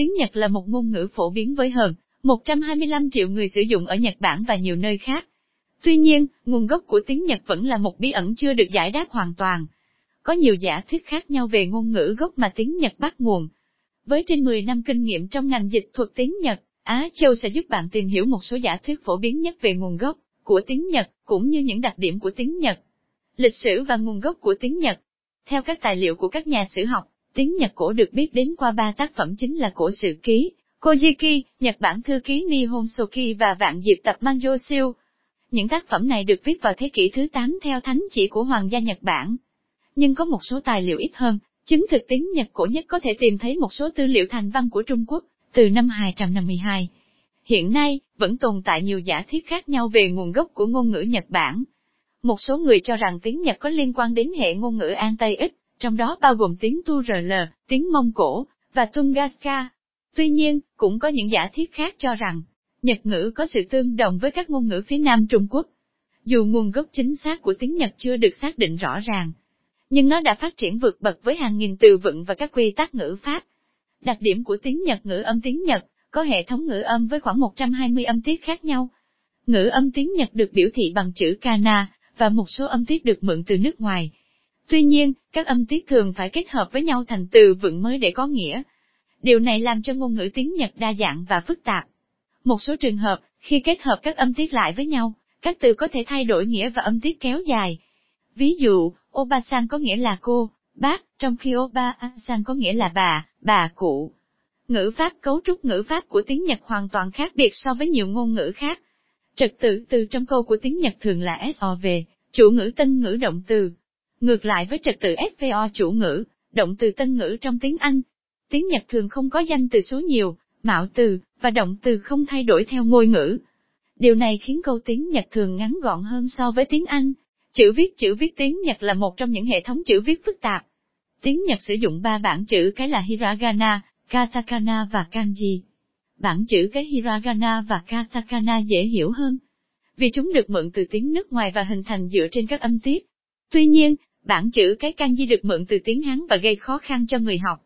Tiếng Nhật là một ngôn ngữ phổ biến với hơn 125 triệu người sử dụng ở Nhật Bản và nhiều nơi khác. Tuy nhiên, nguồn gốc của tiếng Nhật vẫn là một bí ẩn chưa được giải đáp hoàn toàn. Có nhiều giả thuyết khác nhau về ngôn ngữ gốc mà tiếng Nhật bắt nguồn. Với trên 10 năm kinh nghiệm trong ngành dịch thuật tiếng Nhật, Á Châu sẽ giúp bạn tìm hiểu một số giả thuyết phổ biến nhất về nguồn gốc của tiếng Nhật, cũng như những đặc điểm của tiếng Nhật. Lịch sử và nguồn gốc của tiếng Nhật Theo các tài liệu của các nhà sử học, tiếng Nhật cổ được biết đến qua ba tác phẩm chính là cổ sự ký, Kojiki, Nhật Bản thư ký Nihon Soki và Vạn Diệp tập Manjo Siêu. Những tác phẩm này được viết vào thế kỷ thứ 8 theo thánh chỉ của Hoàng gia Nhật Bản. Nhưng có một số tài liệu ít hơn, chứng thực tiếng Nhật cổ nhất có thể tìm thấy một số tư liệu thành văn của Trung Quốc, từ năm 252. Hiện nay, vẫn tồn tại nhiều giả thiết khác nhau về nguồn gốc của ngôn ngữ Nhật Bản. Một số người cho rằng tiếng Nhật có liên quan đến hệ ngôn ngữ An Tây ít, trong đó bao gồm tiếng Tu RL, tiếng Mông Cổ, và Tungaska. Tuy nhiên, cũng có những giả thiết khác cho rằng, Nhật ngữ có sự tương đồng với các ngôn ngữ phía Nam Trung Quốc. Dù nguồn gốc chính xác của tiếng Nhật chưa được xác định rõ ràng, nhưng nó đã phát triển vượt bậc với hàng nghìn từ vựng và các quy tắc ngữ pháp. Đặc điểm của tiếng Nhật ngữ âm tiếng Nhật, có hệ thống ngữ âm với khoảng 120 âm tiết khác nhau. Ngữ âm tiếng Nhật được biểu thị bằng chữ kana, và một số âm tiết được mượn từ nước ngoài. Tuy nhiên, các âm tiết thường phải kết hợp với nhau thành từ vựng mới để có nghĩa. Điều này làm cho ngôn ngữ tiếng Nhật đa dạng và phức tạp. Một số trường hợp, khi kết hợp các âm tiết lại với nhau, các từ có thể thay đổi nghĩa và âm tiết kéo dài. Ví dụ, Obasan có nghĩa là cô, bác, trong khi Oba-san có nghĩa là bà, bà cụ. Ngữ pháp cấu trúc ngữ pháp của tiếng Nhật hoàn toàn khác biệt so với nhiều ngôn ngữ khác. Trật tự từ trong câu của tiếng Nhật thường là SOV, chủ ngữ tân ngữ động từ. Ngược lại với trật tự SVO chủ ngữ, động từ tân ngữ trong tiếng Anh. Tiếng Nhật thường không có danh từ số nhiều, mạo từ, và động từ không thay đổi theo ngôi ngữ. Điều này khiến câu tiếng Nhật thường ngắn gọn hơn so với tiếng Anh. Chữ viết chữ viết tiếng Nhật là một trong những hệ thống chữ viết phức tạp. Tiếng Nhật sử dụng ba bản chữ cái là hiragana, katakana và kanji. Bản chữ cái hiragana và katakana dễ hiểu hơn, vì chúng được mượn từ tiếng nước ngoài và hình thành dựa trên các âm tiết. Tuy nhiên, bản chữ cái kanji được mượn từ tiếng Hán và gây khó khăn cho người học.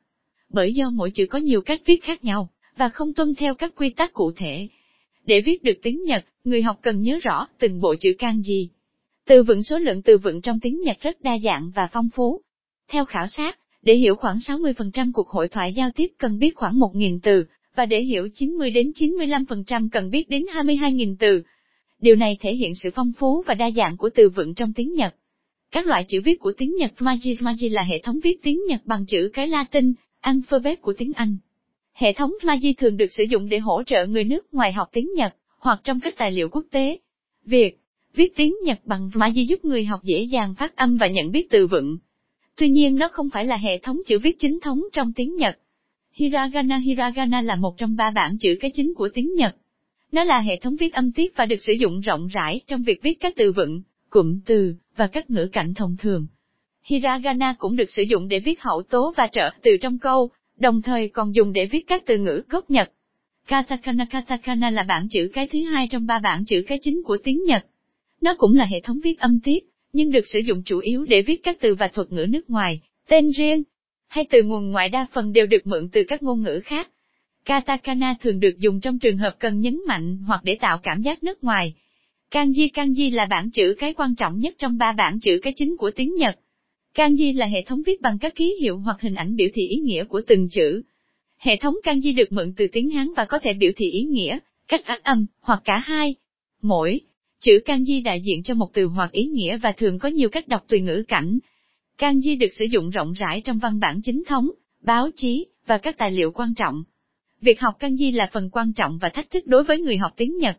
Bởi do mỗi chữ có nhiều cách viết khác nhau, và không tuân theo các quy tắc cụ thể. Để viết được tiếng Nhật, người học cần nhớ rõ từng bộ chữ kanji. Từ vựng số lượng từ vựng trong tiếng Nhật rất đa dạng và phong phú. Theo khảo sát, để hiểu khoảng 60% cuộc hội thoại giao tiếp cần biết khoảng 1.000 từ, và để hiểu 90 đến 95% cần biết đến 22.000 từ. Điều này thể hiện sự phong phú và đa dạng của từ vựng trong tiếng Nhật. Các loại chữ viết của tiếng Nhật Maji Maji là hệ thống viết tiếng Nhật bằng chữ cái Latin, alphabet của tiếng Anh. Hệ thống Maji thường được sử dụng để hỗ trợ người nước ngoài học tiếng Nhật, hoặc trong các tài liệu quốc tế. Việc viết tiếng Nhật bằng Maji giúp người học dễ dàng phát âm và nhận biết từ vựng. Tuy nhiên nó không phải là hệ thống chữ viết chính thống trong tiếng Nhật. Hiragana Hiragana là một trong ba bảng chữ cái chính của tiếng Nhật. Nó là hệ thống viết âm tiết và được sử dụng rộng rãi trong việc viết các từ vựng, cụm từ, và các ngữ cảnh thông thường. Hiragana cũng được sử dụng để viết hậu tố và trợ từ trong câu, đồng thời còn dùng để viết các từ ngữ gốc Nhật. Katakana Katakana là bảng chữ cái thứ hai trong ba bảng chữ cái chính của tiếng Nhật. Nó cũng là hệ thống viết âm tiết, nhưng được sử dụng chủ yếu để viết các từ và thuật ngữ nước ngoài, tên riêng, hay từ nguồn ngoại đa phần đều được mượn từ các ngôn ngữ khác. Katakana thường được dùng trong trường hợp cần nhấn mạnh hoặc để tạo cảm giác nước ngoài. Kanji Kanji là bảng chữ cái quan trọng nhất trong ba bảng chữ cái chính của tiếng Nhật. Kanji là hệ thống viết bằng các ký hiệu hoặc hình ảnh biểu thị ý nghĩa của từng chữ. Hệ thống kanji được mượn từ tiếng Hán và có thể biểu thị ý nghĩa, cách phát âm, hoặc cả hai. Mỗi chữ kanji đại diện cho một từ hoặc ý nghĩa và thường có nhiều cách đọc tùy ngữ cảnh. Kanji được sử dụng rộng rãi trong văn bản chính thống, báo chí, và các tài liệu quan trọng. Việc học kanji là phần quan trọng và thách thức đối với người học tiếng Nhật.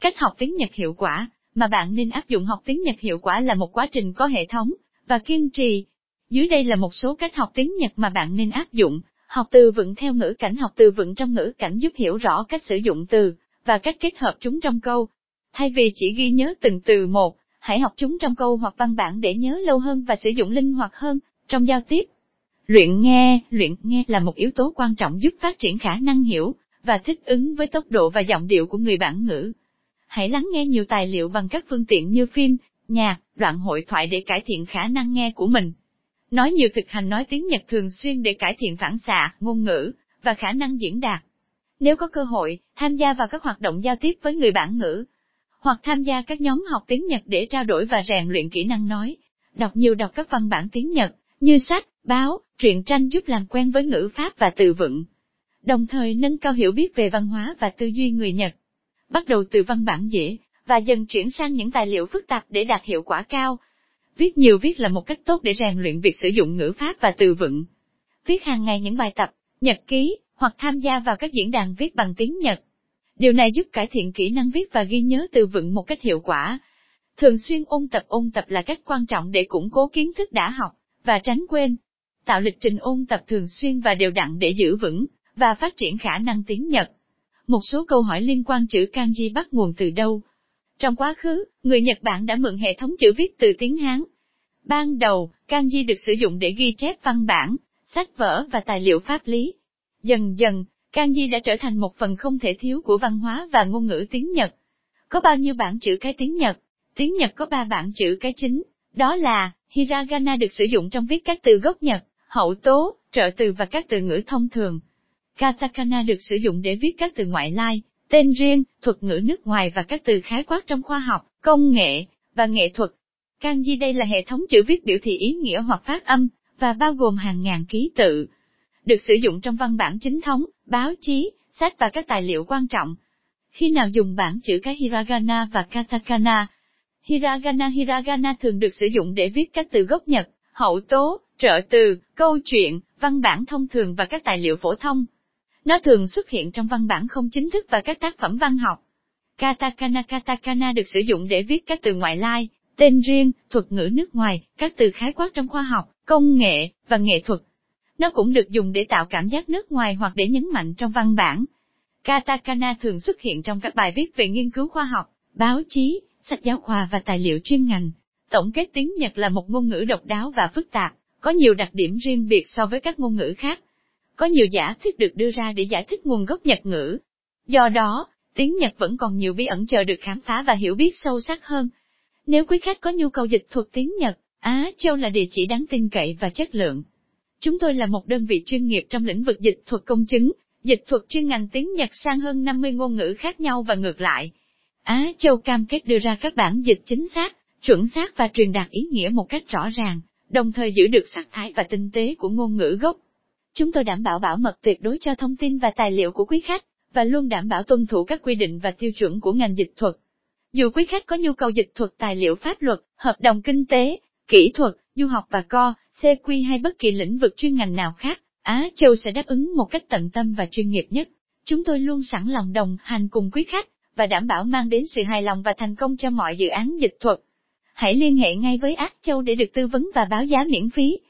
Cách học tiếng Nhật hiệu quả, mà bạn nên áp dụng học tiếng Nhật hiệu quả là một quá trình có hệ thống, và kiên trì. Dưới đây là một số cách học tiếng Nhật mà bạn nên áp dụng. Học từ vựng theo ngữ cảnh học từ vựng trong ngữ cảnh giúp hiểu rõ cách sử dụng từ, và cách kết hợp chúng trong câu. Thay vì chỉ ghi nhớ từng từ một, hãy học chúng trong câu hoặc văn bản để nhớ lâu hơn và sử dụng linh hoạt hơn, trong giao tiếp. Luyện nghe, luyện nghe là một yếu tố quan trọng giúp phát triển khả năng hiểu, và thích ứng với tốc độ và giọng điệu của người bản ngữ. Hãy lắng nghe nhiều tài liệu bằng các phương tiện như phim, nhạc, đoạn hội thoại để cải thiện khả năng nghe của mình. Nói nhiều thực hành nói tiếng Nhật thường xuyên để cải thiện phản xạ, ngôn ngữ, và khả năng diễn đạt. Nếu có cơ hội, tham gia vào các hoạt động giao tiếp với người bản ngữ, hoặc tham gia các nhóm học tiếng Nhật để trao đổi và rèn luyện kỹ năng nói. Đọc nhiều đọc các văn bản tiếng Nhật, như sách, báo, truyện tranh giúp làm quen với ngữ pháp và từ vựng. Đồng thời nâng cao hiểu biết về văn hóa và tư duy người Nhật. Bắt đầu từ văn bản dễ, và dần chuyển sang những tài liệu phức tạp để đạt hiệu quả cao. Viết nhiều viết là một cách tốt để rèn luyện việc sử dụng ngữ pháp và từ vựng. Viết hàng ngày những bài tập, nhật ký, hoặc tham gia vào các diễn đàn viết bằng tiếng Nhật. Điều này giúp cải thiện kỹ năng viết và ghi nhớ từ vựng một cách hiệu quả. Thường xuyên ôn tập ôn tập là cách quan trọng để củng cố kiến thức đã học, và tránh quên. Tạo lịch trình ôn tập thường xuyên và đều đặn để giữ vững, và phát triển khả năng tiếng Nhật. Một số câu hỏi liên quan chữ kanji bắt nguồn từ đâu? Trong quá khứ, người Nhật Bản đã mượn hệ thống chữ viết từ tiếng Hán. Ban đầu, kanji được sử dụng để ghi chép văn bản, sách vở và tài liệu pháp lý. Dần dần, kanji đã trở thành một phần không thể thiếu của văn hóa và ngôn ngữ tiếng Nhật. Có bao nhiêu bản chữ cái tiếng Nhật? Tiếng Nhật có ba bản chữ cái chính, đó là hiragana được sử dụng trong viết các từ gốc Nhật, hậu tố, trợ từ và các từ ngữ thông thường. Katakana được sử dụng để viết các từ ngoại lai, tên riêng, thuật ngữ nước ngoài và các từ khái quát trong khoa học, công nghệ và nghệ thuật. Kanji đây là hệ thống chữ viết biểu thị ý nghĩa hoặc phát âm, và bao gồm hàng ngàn ký tự. Được sử dụng trong văn bản chính thống, báo chí, sách và các tài liệu quan trọng. Khi nào dùng bảng chữ cái hiragana và katakana? Hiragana Hiragana thường được sử dụng để viết các từ gốc Nhật, hậu tố, trợ từ, câu chuyện, văn bản thông thường và các tài liệu phổ thông. Nó thường xuất hiện trong văn bản không chính thức và các tác phẩm văn học. Katakana Katakana được sử dụng để viết các từ ngoại lai, tên riêng, thuật ngữ nước ngoài, các từ khái quát trong khoa học, công nghệ, và nghệ thuật. Nó cũng được dùng để tạo cảm giác nước ngoài hoặc để nhấn mạnh trong văn bản. Katakana thường xuất hiện trong các bài viết về nghiên cứu khoa học, báo chí, sách giáo khoa và tài liệu chuyên ngành. Tổng kết tiếng Nhật là một ngôn ngữ độc đáo và phức tạp, có nhiều đặc điểm riêng biệt so với các ngôn ngữ khác. Có nhiều giả thuyết được đưa ra để giải thích nguồn gốc Nhật ngữ. Do đó, tiếng Nhật vẫn còn nhiều bí ẩn chờ được khám phá và hiểu biết sâu sắc hơn. Nếu quý khách có nhu cầu dịch thuật tiếng Nhật, Á Châu là địa chỉ đáng tin cậy và chất lượng. Chúng tôi là một đơn vị chuyên nghiệp trong lĩnh vực dịch thuật công chứng, dịch thuật chuyên ngành tiếng Nhật sang hơn 50 ngôn ngữ khác nhau và ngược lại. Á Châu cam kết đưa ra các bản dịch chính xác, chuẩn xác và truyền đạt ý nghĩa một cách rõ ràng, đồng thời giữ được sắc thái và tinh tế của ngôn ngữ gốc. Chúng tôi đảm bảo bảo mật tuyệt đối cho thông tin và tài liệu của quý khách, và luôn đảm bảo tuân thủ các quy định và tiêu chuẩn của ngành dịch thuật. Dù quý khách có nhu cầu dịch thuật tài liệu pháp luật, hợp đồng kinh tế, kỹ thuật, du học và co, CQ hay bất kỳ lĩnh vực chuyên ngành nào khác, Á Châu sẽ đáp ứng một cách tận tâm và chuyên nghiệp nhất. Chúng tôi luôn sẵn lòng đồng hành cùng quý khách, và đảm bảo mang đến sự hài lòng và thành công cho mọi dự án dịch thuật. Hãy liên hệ ngay với Ác Châu để được tư vấn và báo giá miễn phí.